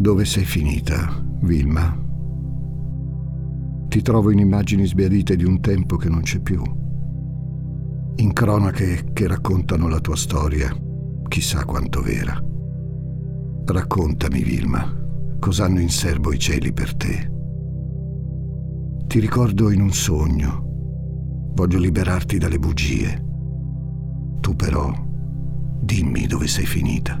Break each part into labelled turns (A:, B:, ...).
A: Dove sei finita, Vilma? Ti trovo in immagini sbiadite di un tempo che non c'è più. In cronache che raccontano la tua storia, chissà quanto vera. Raccontami, Vilma, cosa hanno in serbo i cieli per te. Ti ricordo in un sogno. Voglio liberarti dalle bugie. Tu però, dimmi dove sei finita.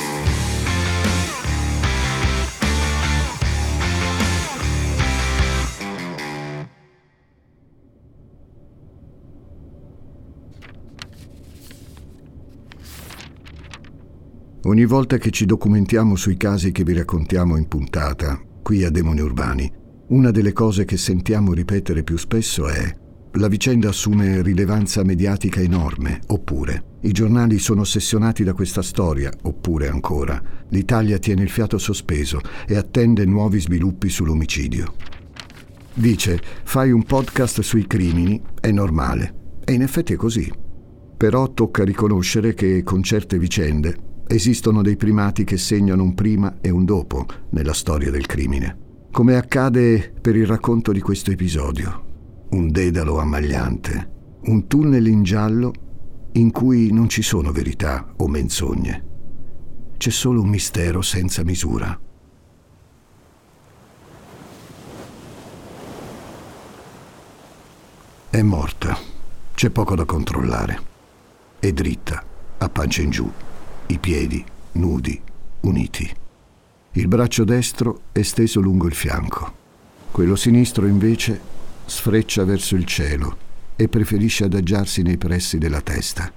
A: Ogni volta che ci documentiamo sui casi che vi raccontiamo in puntata, qui a Demoni Urbani, una delle cose che sentiamo ripetere più spesso è la vicenda assume rilevanza mediatica enorme, oppure i giornali sono ossessionati da questa storia, oppure ancora l'Italia tiene il fiato sospeso e attende nuovi sviluppi sull'omicidio. Dice, fai un podcast sui crimini, è normale. E in effetti è così. Però tocca riconoscere che con certe vicende Esistono dei primati che segnano un prima e un dopo nella storia del crimine, come accade per il racconto di questo episodio. Un dedalo ammagliante, un tunnel in giallo in cui non ci sono verità o menzogne. C'è solo un mistero senza misura. È morta, c'è poco da controllare. È dritta, a pancia in giù i piedi nudi, uniti. Il braccio destro è steso lungo il fianco. Quello sinistro invece sfreccia verso il cielo e preferisce adagiarsi nei pressi della testa.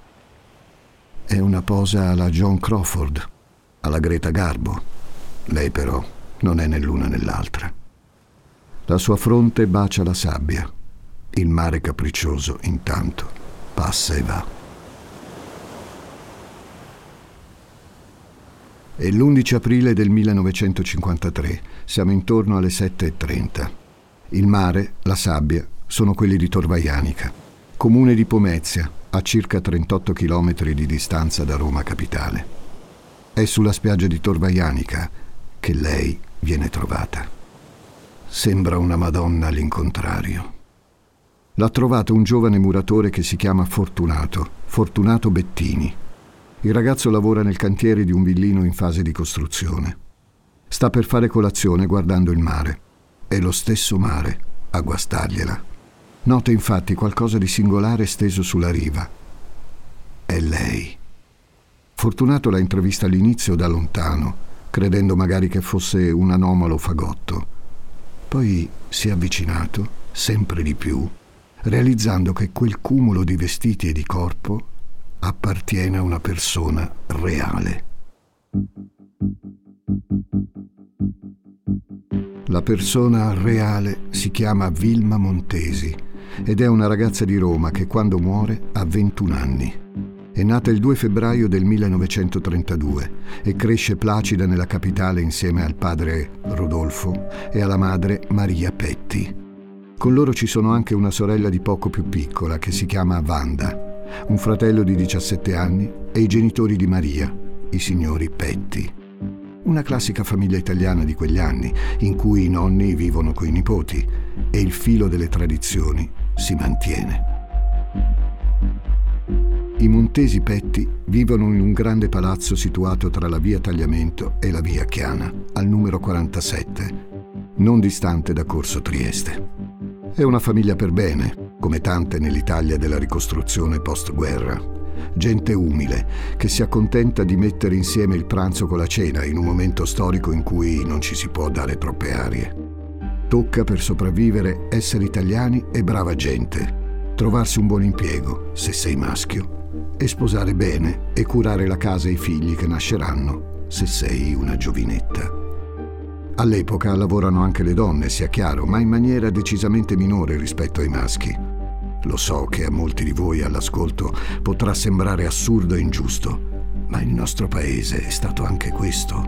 A: È una posa alla John Crawford, alla Greta Garbo. Lei però non è né l'una né l'altra. La sua fronte bacia la sabbia. Il mare capriccioso, intanto, passa e va. È l'11 aprile del 1953, siamo intorno alle 7.30. Il mare, la sabbia, sono quelli di Torvaianica, comune di Pomezia, a circa 38 km di distanza da Roma capitale. È sulla spiaggia di Torvaianica che lei viene trovata. Sembra una Madonna all'incontrario. L'ha trovato un giovane muratore che si chiama Fortunato, Fortunato Bettini, il ragazzo lavora nel cantiere di un villino in fase di costruzione. Sta per fare colazione guardando il mare. È lo stesso mare a guastargliela. Nota infatti qualcosa di singolare steso sulla riva. È lei. Fortunato l'ha intravista all'inizio da lontano, credendo magari che fosse un anomalo fagotto. Poi si è avvicinato, sempre di più, realizzando che quel cumulo di vestiti e di corpo appartiene a una persona reale. La persona reale si chiama Vilma Montesi ed è una ragazza di Roma che quando muore ha 21 anni. È nata il 2 febbraio del 1932 e cresce placida nella capitale insieme al padre Rodolfo e alla madre Maria Petti. Con loro ci sono anche una sorella di poco più piccola che si chiama Wanda un fratello di 17 anni e i genitori di Maria, i signori Petti. Una classica famiglia italiana di quegli anni, in cui i nonni vivono coi nipoti e il filo delle tradizioni si mantiene. I Montesi Petti vivono in un grande palazzo situato tra la via Tagliamento e la via Chiana, al numero 47, non distante da Corso Trieste. È una famiglia per bene, come tante nell'Italia della ricostruzione post-guerra. Gente umile, che si accontenta di mettere insieme il pranzo con la cena in un momento storico in cui non ci si può dare troppe arie. Tocca per sopravvivere essere italiani e brava gente, trovarsi un buon impiego, se sei maschio, e sposare bene e curare la casa e i figli che nasceranno, se sei una giovinetta. All'epoca lavorano anche le donne, sia chiaro, ma in maniera decisamente minore rispetto ai maschi. Lo so che a molti di voi all'ascolto potrà sembrare assurdo e ingiusto, ma il nostro paese è stato anche questo.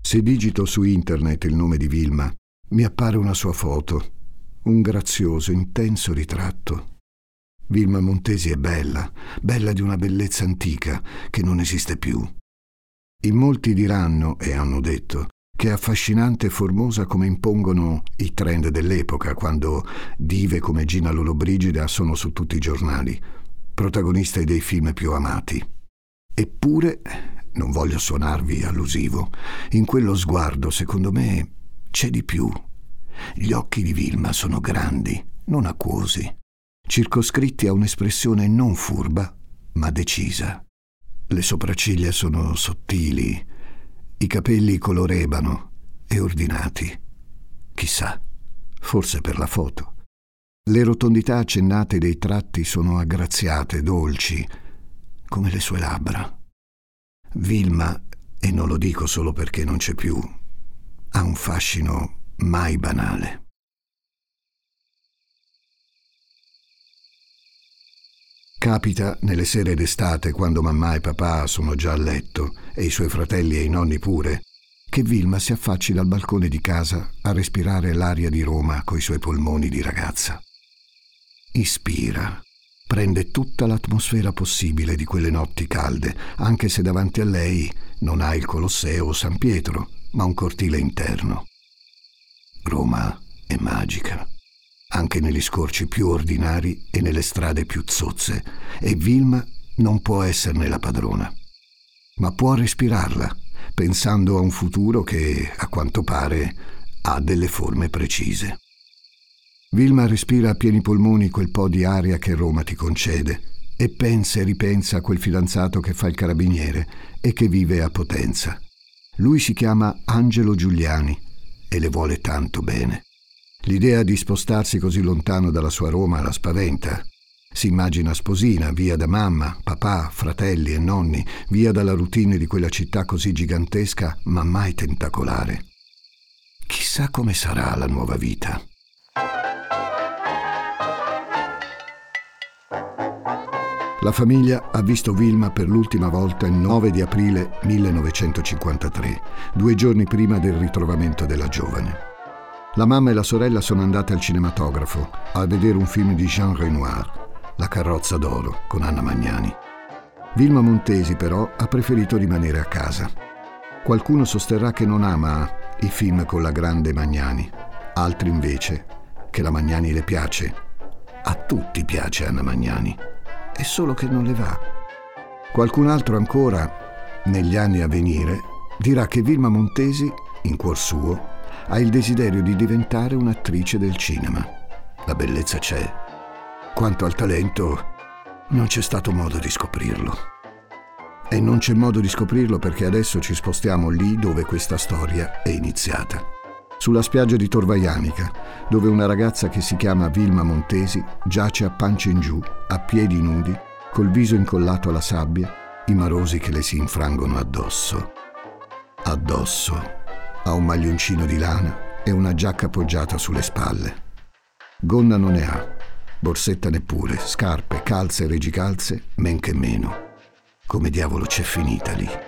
A: Se digito su internet il nome di Vilma, mi appare una sua foto, un grazioso, intenso ritratto. Vilma Montesi è bella, bella di una bellezza antica che non esiste più. In molti diranno, e hanno detto, che è affascinante e formosa come impongono i trend dell'epoca, quando dive come Gina Lollobrigida sono su tutti i giornali, protagoniste dei film più amati. Eppure, non voglio suonarvi allusivo, in quello sguardo, secondo me, c'è di più. Gli occhi di Vilma sono grandi, non acquosi, circoscritti a un'espressione non furba, ma decisa. Le sopracciglia sono sottili, i capelli color ebano e ordinati. Chissà, forse per la foto. Le rotondità accennate dei tratti sono aggraziate, dolci, come le sue labbra. Vilma, e non lo dico solo perché non c'è più, ha un fascino mai banale. Capita nelle sere d'estate, quando mamma e papà sono già a letto, e i suoi fratelli e i nonni pure, che Vilma si affacci dal balcone di casa a respirare l'aria di Roma coi suoi polmoni di ragazza. Ispira, prende tutta l'atmosfera possibile di quelle notti calde, anche se davanti a lei non ha il Colosseo o San Pietro, ma un cortile interno. Roma è magica, anche negli scorci più ordinari e nelle strade più zozze, e Vilma non può esserne la padrona, ma può respirarla, pensando a un futuro che, a quanto pare, ha delle forme precise. Vilma respira a pieni polmoni quel po' di aria che Roma ti concede e pensa e ripensa a quel fidanzato che fa il carabiniere e che vive a Potenza. Lui si chiama Angelo Giuliani e le vuole tanto bene. L'idea di spostarsi così lontano dalla sua Roma la spaventa. Si immagina sposina, via da mamma, papà, fratelli e nonni, via dalla routine di quella città così gigantesca ma mai tentacolare. Chissà come sarà la nuova vita. La famiglia ha visto Vilma per l'ultima volta il 9 di aprile 1953, due giorni prima del ritrovamento della giovane. La mamma e la sorella sono andate al cinematografo a vedere un film di Jean Renoir, La carrozza d'oro, con Anna Magnani. Vilma Montesi però ha preferito rimanere a casa. Qualcuno sosterrà che non ama i film con la grande Magnani, altri invece che la Magnani le piace. A tutti piace Anna Magnani è solo che non le va. Qualcun altro ancora, negli anni a venire, dirà che Vilma Montesi, in cuor suo, ha il desiderio di diventare un'attrice del cinema. La bellezza c'è. Quanto al talento, non c'è stato modo di scoprirlo. E non c'è modo di scoprirlo perché adesso ci spostiamo lì dove questa storia è iniziata. Sulla spiaggia di Torvaianica, dove una ragazza che si chiama Vilma Montesi giace a pancia in giù, a piedi nudi, col viso incollato alla sabbia, i marosi che le si infrangono addosso. Addosso ha un maglioncino di lana e una giacca appoggiata sulle spalle. Gonna non ne ha, borsetta neppure, scarpe, calze e regicalze, men che meno. Come diavolo c'è finita lì?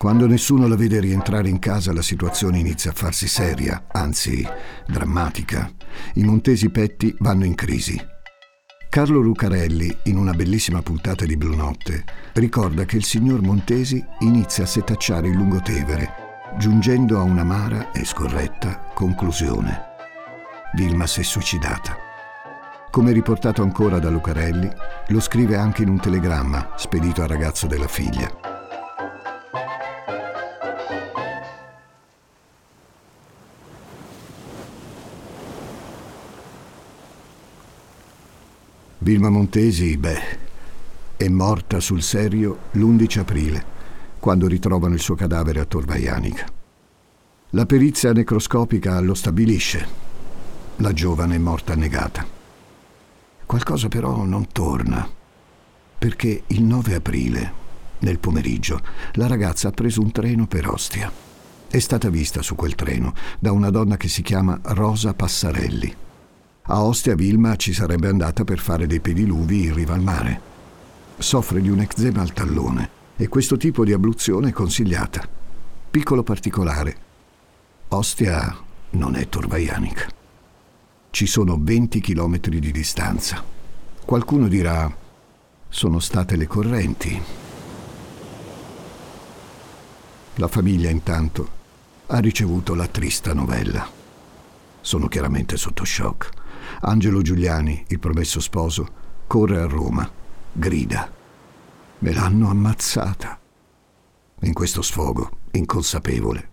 A: Quando nessuno la vede rientrare in casa la situazione inizia a farsi seria, anzi drammatica. I Montesi Petti vanno in crisi. Carlo Lucarelli, in una bellissima puntata di Blu Notte, ricorda che il signor Montesi inizia a setacciare il lungotevere, giungendo a un'amara e scorretta conclusione. Vilma si è suicidata. Come riportato ancora da Lucarelli, lo scrive anche in un telegramma spedito al ragazzo della figlia. Vilma Montesi, beh, è morta sul serio l'11 aprile, quando ritrovano il suo cadavere a Torvaianica. La perizia necroscopica lo stabilisce. La giovane è morta annegata. Qualcosa però non torna, perché il 9 aprile nel pomeriggio, la ragazza ha preso un treno per Ostia. È stata vista su quel treno da una donna che si chiama Rosa Passarelli. A Ostia Vilma ci sarebbe andata per fare dei pediluvi in riva al mare. Soffre di un eczema al tallone e questo tipo di abluzione è consigliata. Piccolo particolare. Ostia non è torvaianica. Ci sono 20 chilometri di distanza. Qualcuno dirà, sono state le correnti. La famiglia intanto ha ricevuto la trista novella. Sono chiaramente sotto shock. Angelo Giuliani, il promesso sposo, corre a Roma, grida. Me l'hanno ammazzata. In questo sfogo, inconsapevole,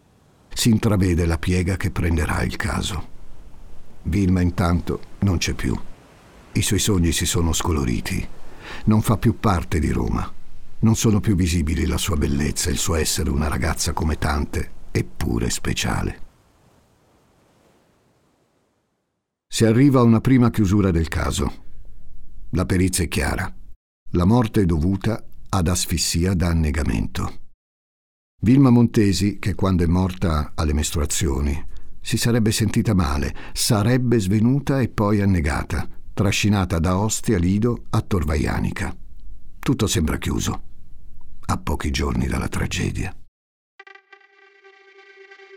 A: si intravede la piega che prenderà il caso. Vilma intanto non c'è più. I suoi sogni si sono scoloriti. Non fa più parte di Roma. Non sono più visibili la sua bellezza, il suo essere una ragazza come tante, eppure speciale. Si arriva a una prima chiusura del caso. La perizia è chiara. La morte è dovuta ad asfissia da annegamento. Vilma Montesi, che quando è morta alle mestruazioni, si sarebbe sentita male, sarebbe svenuta e poi annegata, trascinata da Ostia Lido a Torvaianica. Tutto sembra chiuso, a pochi giorni dalla tragedia.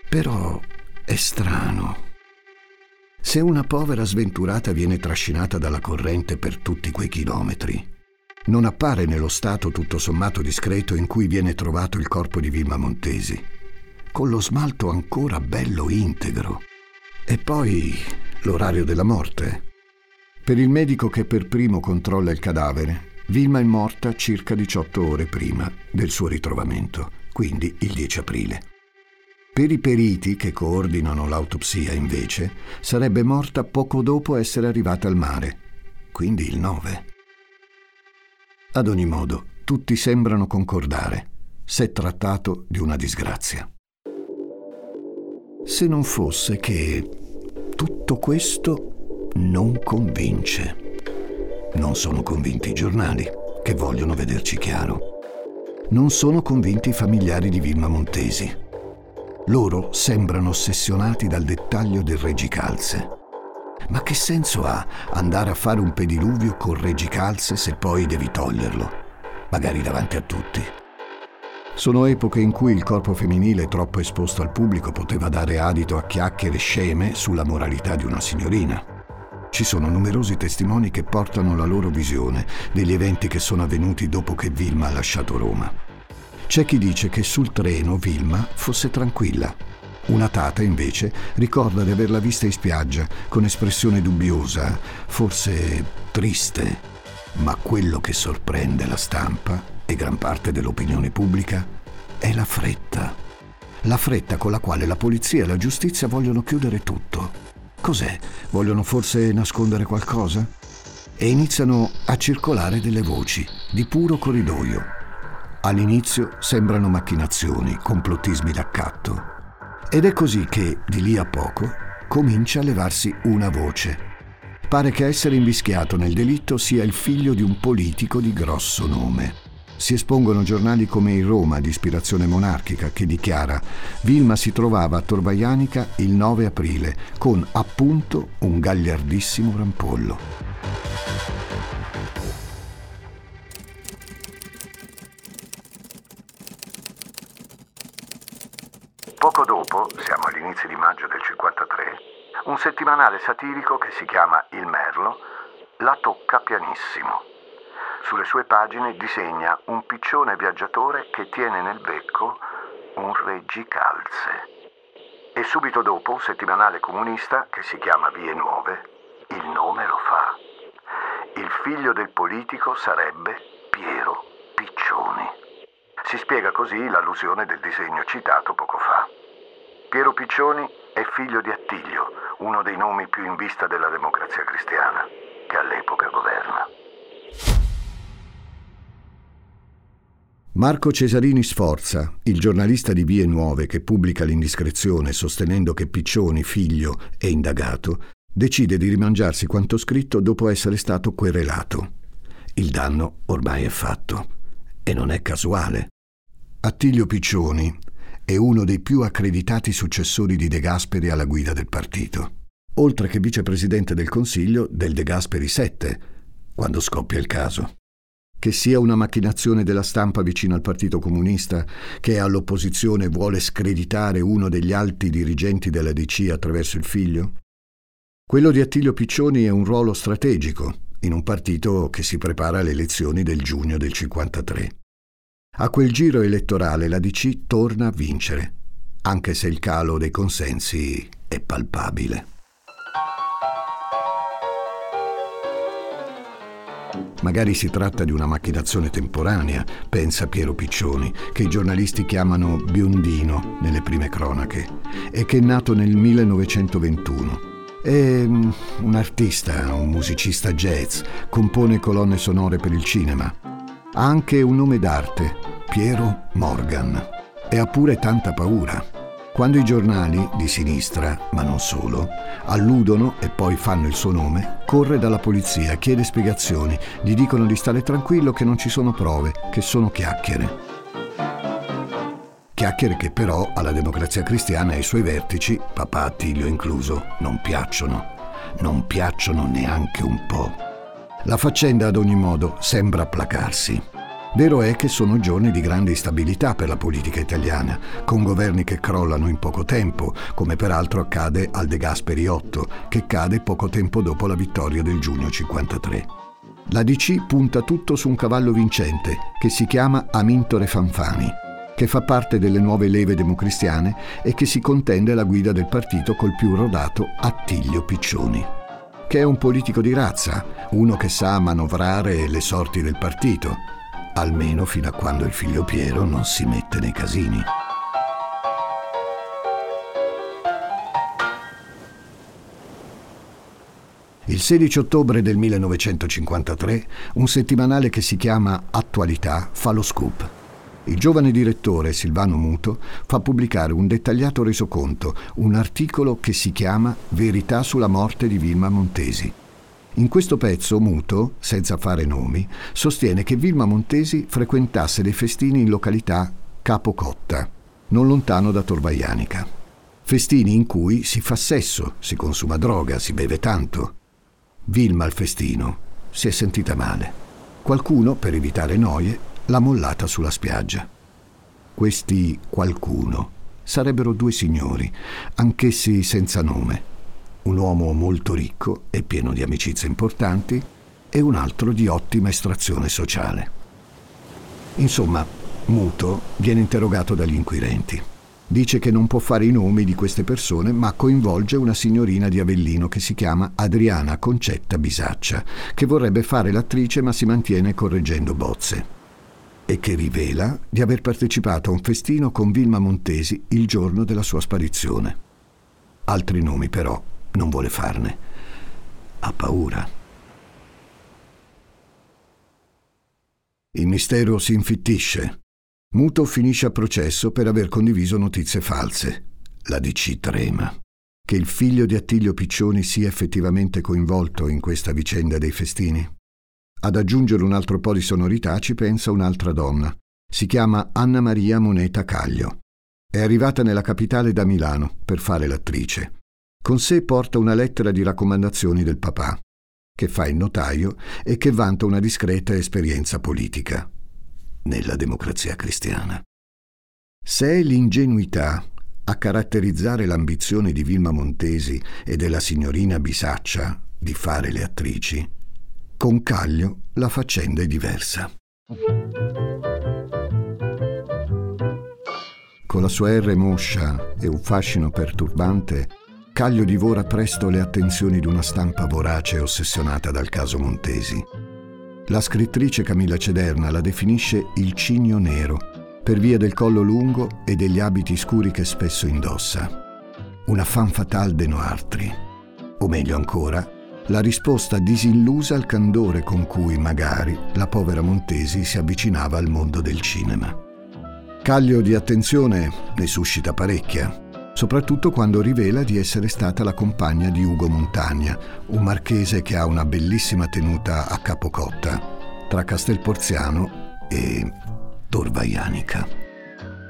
A: Però è strano. Se una povera sventurata viene trascinata dalla corrente per tutti quei chilometri, non appare nello stato tutto sommato discreto in cui viene trovato il corpo di Vilma Montesi, con lo smalto ancora bello integro. E poi l'orario della morte. Per il medico che per primo controlla il cadavere, Vilma è morta circa 18 ore prima del suo ritrovamento, quindi il 10 aprile. Per i periti che coordinano l'autopsia, invece, sarebbe morta poco dopo essere arrivata al mare, quindi il 9. Ad ogni modo, tutti sembrano concordare. S'è trattato di una disgrazia. Se non fosse che tutto questo non convince. Non sono convinti i giornali, che vogliono vederci chiaro. Non sono convinti i familiari di Vilma Montesi. Loro sembrano ossessionati dal dettaglio del reggicalze ma che senso ha andare a fare un pediluvio con reggicalze se poi devi toglierlo, magari davanti a tutti? Sono epoche in cui il corpo femminile troppo esposto al pubblico poteva dare adito a chiacchiere sceme sulla moralità di una signorina. Ci sono numerosi testimoni che portano la loro visione degli eventi che sono avvenuti dopo che Vilma ha lasciato Roma. C'è chi dice che sul treno Vilma fosse tranquilla, una tata, invece, ricorda di averla vista in spiaggia, con espressione dubbiosa, forse triste. Ma quello che sorprende la stampa e gran parte dell'opinione pubblica è la fretta. La fretta con la quale la polizia e la giustizia vogliono chiudere tutto. Cos'è? Vogliono forse nascondere qualcosa? E iniziano a circolare delle voci di puro corridoio. All'inizio sembrano macchinazioni, complottismi d'accatto. Ed è così che, di lì a poco, comincia a levarsi una voce. Pare che essere invischiato nel delitto sia il figlio di un politico di grosso nome. Si espongono giornali come il Roma, di ispirazione monarchica, che dichiara Vilma si trovava a Torvaianica il 9 aprile con appunto un gagliardissimo rampollo.
B: Poco dopo, siamo agli inizi di maggio del 53, un settimanale satirico che si chiama Il Merlo la tocca pianissimo. Sulle sue pagine disegna un piccione viaggiatore che tiene nel becco un reggicalze. E subito dopo un settimanale comunista che si chiama Vie Nuove, il nome lo fa. Il figlio del politico sarebbe Piero Piccioni. Si spiega così l'allusione del disegno citato poco. Piero Piccioni è figlio di Attilio, uno dei nomi più in vista della democrazia cristiana, che all'epoca governa.
A: Marco Cesarini Sforza, il giornalista di Vie Nuove che pubblica l'indiscrezione sostenendo che Piccioni, figlio, è indagato, decide di rimangiarsi quanto scritto dopo essere stato querelato. Il danno ormai è fatto E non è casuale. Attilio Piccioni è uno dei più accreditati successori di De Gasperi alla guida del partito, oltre che vicepresidente del Consiglio del De Gasperi 7, quando scoppia il caso. Che sia una macchinazione della stampa vicino al Partito Comunista, che all'opposizione vuole screditare uno degli alti dirigenti della DC attraverso il figlio? Quello di Attilio Piccioni è un ruolo strategico in un partito che si prepara alle elezioni del giugno del 53. A quel giro elettorale la DC torna a vincere, anche se il calo dei consensi è palpabile. Magari si tratta di una macchinazione temporanea, pensa Piero Piccioni, che i giornalisti chiamano biondino nelle prime cronache, e che è nato nel 1921. È mm, un artista, un musicista jazz, compone colonne sonore per il cinema. Ha anche un nome d'arte, Piero Morgan, e ha pure tanta paura. Quando i giornali, di sinistra, ma non solo, alludono e poi fanno il suo nome, corre dalla polizia, chiede spiegazioni, gli dicono di stare tranquillo che non ci sono prove, che sono chiacchiere. Chiacchiere che però alla democrazia cristiana e ai suoi vertici, papà Attilio incluso, non piacciono. Non piacciono neanche un po'. La faccenda ad ogni modo sembra placarsi. Vero è che sono giorni di grande instabilità per la politica italiana, con governi che crollano in poco tempo, come peraltro accade al De Gasperi 8, che cade poco tempo dopo la vittoria del giugno 53. La DC punta tutto su un cavallo vincente, che si chiama Amintore Fanfani, che fa parte delle nuove leve democristiane e che si contende la guida del partito col più rodato Attilio Piccioni, che è un politico di razza, uno che sa manovrare le sorti del partito, almeno fino a quando il figlio Piero non si mette nei casini. Il 16 ottobre del 1953 un settimanale che si chiama Attualità fa lo scoop. Il giovane direttore Silvano Muto fa pubblicare un dettagliato resoconto, un articolo che si chiama Verità sulla morte di Vilma Montesi. In questo pezzo Muto, senza fare nomi, sostiene che Vilma Montesi frequentasse dei festini in località Capocotta, non lontano da Torvaianica. Festini in cui si fa sesso, si consuma droga, si beve tanto. Vilma al festino si è sentita male. Qualcuno, per evitare noie, l'ha mollata sulla spiaggia. Questi qualcuno sarebbero due signori, anch'essi senza nome un uomo molto ricco e pieno di amicizie importanti e un altro di ottima estrazione sociale. Insomma, Muto viene interrogato dagli inquirenti. Dice che non può fare i nomi di queste persone, ma coinvolge una signorina di Avellino che si chiama Adriana Concetta Bisaccia, che vorrebbe fare l'attrice ma si mantiene correggendo bozze e che rivela di aver partecipato a un festino con Vilma Montesi il giorno della sua sparizione. Altri nomi però non vuole farne. Ha paura. Il mistero si infittisce. Muto finisce a processo per aver condiviso notizie false. La DC trema. Che il figlio di Attilio Piccioni sia effettivamente coinvolto in questa vicenda dei festini. Ad aggiungere un altro po' di sonorità ci pensa un'altra donna. Si chiama Anna Maria Moneta Caglio. È arrivata nella capitale da Milano per fare l'attrice. Con sé porta una lettera di raccomandazioni del papà, che fa il notaio e che vanta una discreta esperienza politica nella democrazia cristiana. Se è l'ingenuità a caratterizzare l'ambizione di Vilma Montesi e della signorina Bisaccia di fare le attrici, con Caglio la faccenda è diversa. Con la sua R moscia e un fascino perturbante, Caglio divora presto le attenzioni di una stampa vorace e ossessionata dal caso Montesi. La scrittrice Camilla Cederna la definisce il cigno nero per via del collo lungo e degli abiti scuri che spesso indossa. Una fan fatale de noartri. O meglio ancora, la risposta disillusa al candore con cui magari la povera Montesi si avvicinava al mondo del cinema. Caglio di attenzione ne suscita parecchia soprattutto quando rivela di essere stata la compagna di Ugo Montagna, un marchese che ha una bellissima tenuta a Capocotta, tra Castelporziano e Torvaianica.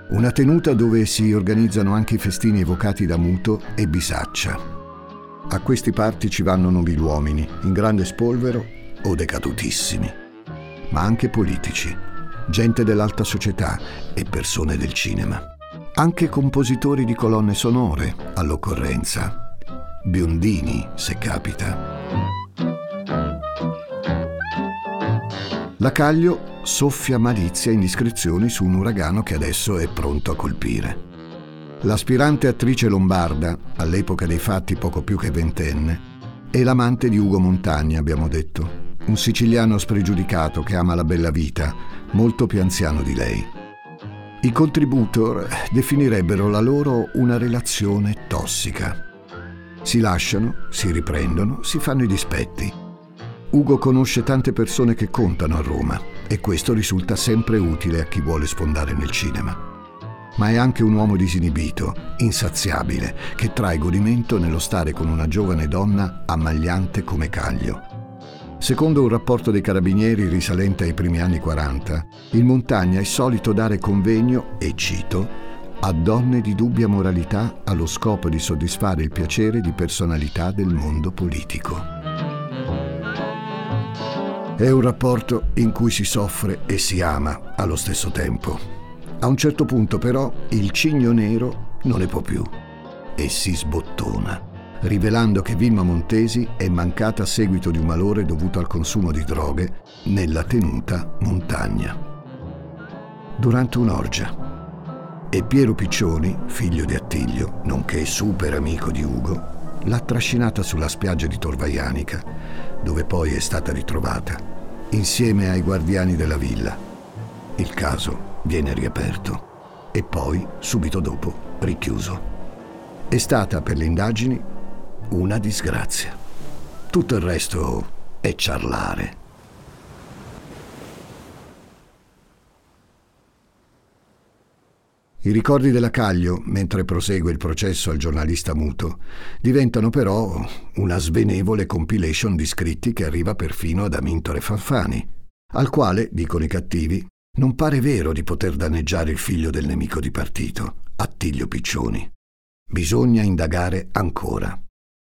A: Una tenuta dove si organizzano anche i festini evocati da Muto e Bisaccia. A questi parti ci vanno nobiluomini, in grande spolvero o decadutissimi, ma anche politici, gente dell'alta società e persone del cinema. Anche compositori di colonne sonore, all'occorrenza. Biondini, se capita. La Caglio soffia malizia e indiscrezioni su un uragano che adesso è pronto a colpire. L'aspirante attrice lombarda, all'epoca dei fatti poco più che ventenne, è l'amante di Ugo Montagna, abbiamo detto, un siciliano spregiudicato che ama la bella vita, molto più anziano di lei. I contributor definirebbero la loro una relazione tossica. Si lasciano, si riprendono, si fanno i dispetti. Ugo conosce tante persone che contano a Roma e questo risulta sempre utile a chi vuole sfondare nel cinema. Ma è anche un uomo disinibito, insaziabile, che trae godimento nello stare con una giovane donna ammagliante come Caglio. Secondo un rapporto dei carabinieri risalente ai primi anni 40, il Montagna è solito dare convegno, e cito, a donne di dubbia moralità allo scopo di soddisfare il piacere di personalità del mondo politico. È un rapporto in cui si soffre e si ama allo stesso tempo. A un certo punto però il cigno nero non ne può più e si sbottona, rivelando che Vilma Montesi è mancata a seguito di un malore dovuto al consumo di droghe nella tenuta montagna. Durante un'orgia. E Piero Piccioni, figlio di Attilio, nonché super amico di Ugo, l'ha trascinata sulla spiaggia di Torvaianica, dove poi è stata ritrovata insieme ai guardiani della villa. Il caso viene riaperto e poi, subito dopo, richiuso. È stata per le indagini una disgrazia. Tutto il resto è ciarlare. I ricordi della Caglio, mentre prosegue il processo al giornalista muto, diventano però una svenevole compilation di scritti che arriva perfino ad Amintore Fanfani, al quale, dicono i cattivi, non pare vero di poter danneggiare il figlio del nemico di partito, Attilio Piccioni. Bisogna indagare ancora.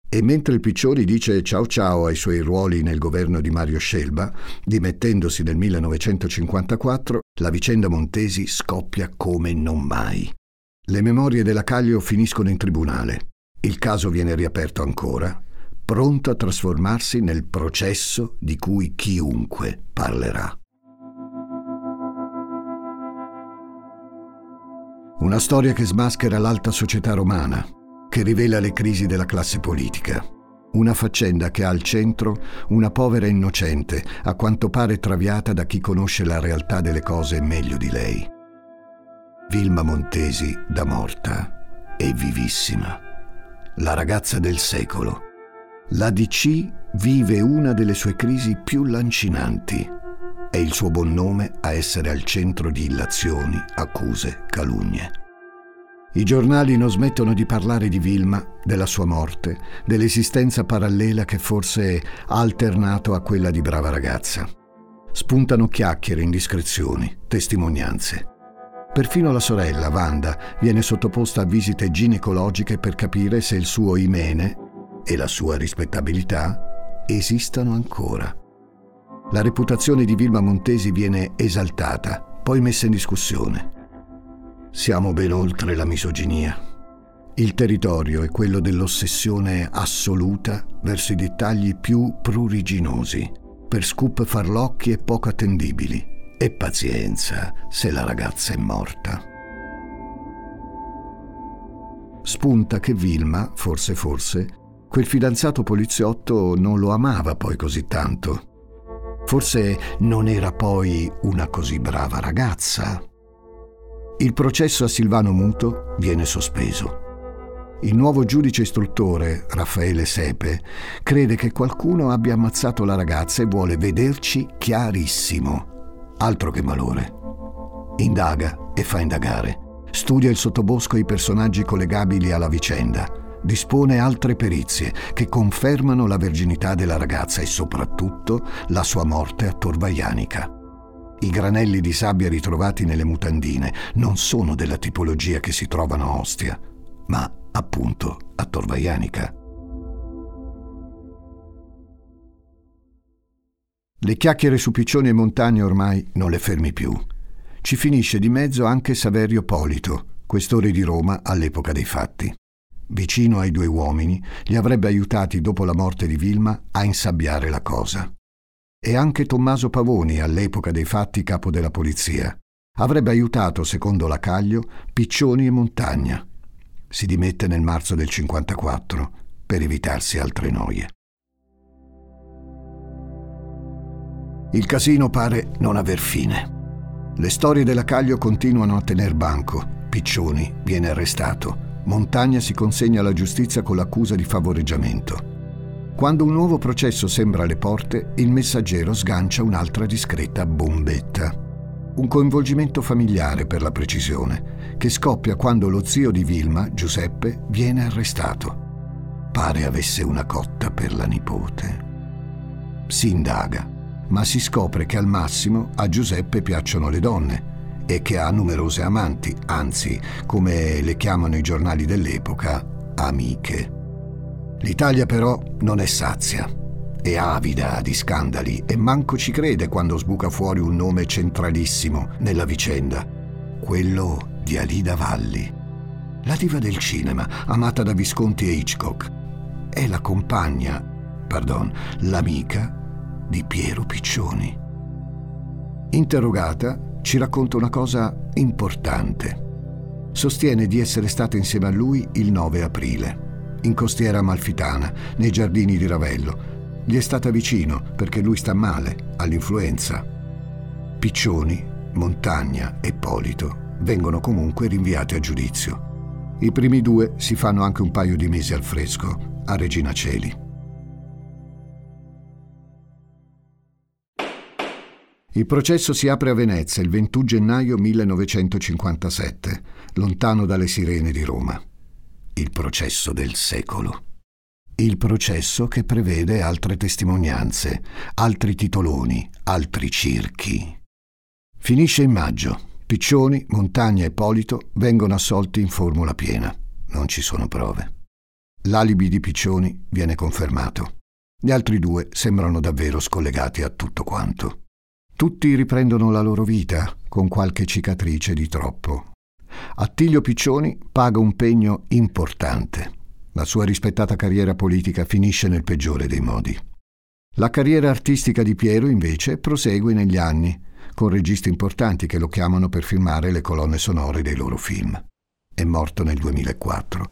A: E mentre Piccioni dice ciao ciao ai suoi ruoli nel governo di Mario Scelba, dimettendosi nel 1954, la vicenda Montesi scoppia come non mai. Le memorie della Caglio finiscono in tribunale. Il caso viene riaperto ancora, pronto a trasformarsi nel processo di cui chiunque parlerà. Una storia che smaschera l'alta società romana, che rivela le crisi della classe politica. Una faccenda che ha al centro una povera innocente, a quanto pare traviata da chi conosce la realtà delle cose meglio di lei. Vilma Montesi da morta è vivissima. La ragazza del secolo. La DC vive una delle sue crisi più lancinanti. È il suo buon nome a essere al centro di illazioni, accuse, calunnie. I giornali non smettono di parlare di Vilma, della sua morte, dell'esistenza parallela che forse ha alternato a quella di brava ragazza. Spuntano chiacchiere, indiscrezioni, testimonianze. Perfino la sorella, Wanda, viene sottoposta a visite ginecologiche per capire se il suo imene e la sua rispettabilità esistano ancora. La reputazione di Vilma Montesi viene esaltata, poi messa in discussione. Siamo ben oltre la misoginia. Il territorio è quello dell'ossessione assoluta verso i dettagli più pruriginosi, per scoop farlocchi e poco attendibili. E pazienza se la ragazza è morta. Spunta che Vilma, forse forse, quel fidanzato poliziotto non lo amava poi così tanto. Forse non era poi una così brava ragazza. Il processo a Silvano Muto viene sospeso. Il nuovo giudice istruttore, Raffaele Sepe, crede che qualcuno abbia ammazzato la ragazza e vuole vederci chiarissimo. Altro che malore. Indaga e fa indagare. Studia il sottobosco e i personaggi collegabili alla vicenda. Dispone altre perizie che confermano la verginità della ragazza e soprattutto la sua morte a Torvaianica. I granelli di sabbia ritrovati nelle mutandine non sono della tipologia che si trovano a Ostia, ma appunto a Torvaianica. Le chiacchiere su piccioni e montagne ormai non le fermi più. Ci finisce di mezzo anche Saverio Polito, questore di Roma all'epoca dei fatti. Vicino ai due uomini, li avrebbe aiutati dopo la morte di Vilma a insabbiare la cosa. E anche Tommaso Pavoni, all'epoca dei fatti capo della polizia, avrebbe aiutato, secondo la Caglio, Piccioni e Montagna. Si dimette nel marzo del 54 per evitarsi altre noie. Il casino pare non aver fine. Le storie della Caglio continuano a tener banco. Piccioni viene arrestato. Montagna si consegna alla giustizia con l'accusa di favoreggiamento. Quando un nuovo processo sembra alle porte, il messaggero sgancia un'altra discreta bombetta. Un coinvolgimento familiare, per la precisione, che scoppia quando lo zio di Vilma, Giuseppe, viene arrestato. Pare avesse una cotta per la nipote. Si indaga ma si scopre che al massimo a Giuseppe piacciono le donne e che ha numerose amanti, anzi, come le chiamano i giornali dell'epoca, amiche. L'Italia però non è sazia, è avida di scandali e manco ci crede quando sbuca fuori un nome centralissimo nella vicenda, quello di Alida Valli. La diva del cinema, amata da Visconti e Hitchcock, è la compagna, pardon, l'amica di Piero Piccioni. Interrogata, ci racconta una cosa importante. Sostiene di essere stata insieme a lui il 9 aprile, in costiera amalfitana, nei giardini di Ravello. Gli è stata vicino perché lui sta male, all'influenza. Piccioni, Montagna e Polito vengono comunque rinviati a giudizio. I primi due si fanno anche un paio di mesi al fresco, a Regina Celi. Il processo si apre a Venezia il 21 gennaio 1957, lontano dalle sirene di Roma. Il processo del secolo. Il processo che prevede altre testimonianze, altri titoloni, altri circhi. Finisce in maggio. Piccioni, Montagna e Polito vengono assolti in formula piena. Non ci sono prove. L'alibi di Piccioni viene confermato. Gli altri due sembrano davvero scollegati a tutto quanto. Tutti riprendono la loro vita con qualche cicatrice di troppo. Attilio Piccioni paga un pegno importante. La sua rispettata carriera politica finisce nel peggiore dei modi. La carriera artistica di Piero, invece, prosegue negli anni, con registi importanti che lo chiamano per filmare le colonne sonore dei loro film. È morto nel 2004.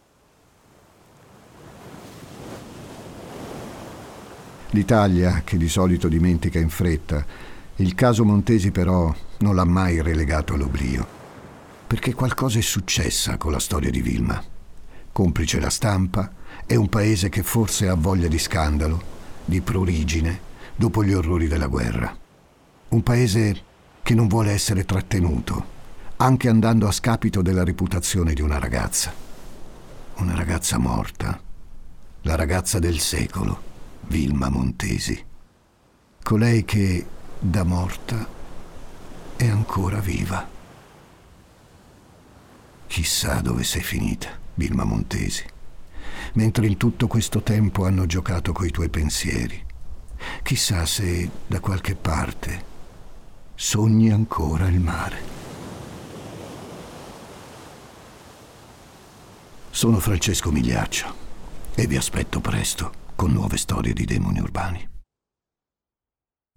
A: L'Italia, che di solito dimentica in fretta, il caso Montesi però non l'ha mai relegato all'oblio, perché qualcosa è successa con la storia di Vilma. Complice la stampa, è un paese che forse ha voglia di scandalo, di prurigine, dopo gli orrori della guerra. Un paese che non vuole essere trattenuto, anche andando a scapito della reputazione di una ragazza. Una ragazza morta, la ragazza del secolo, Vilma Montesi. Colei che da morta è ancora viva. Chissà dove sei finita, Vilma Montesi, mentre in tutto questo tempo hanno giocato coi tuoi pensieri. Chissà se da qualche parte sogni ancora il mare. Sono Francesco Migliaccio e vi aspetto presto con nuove storie di demoni urbani.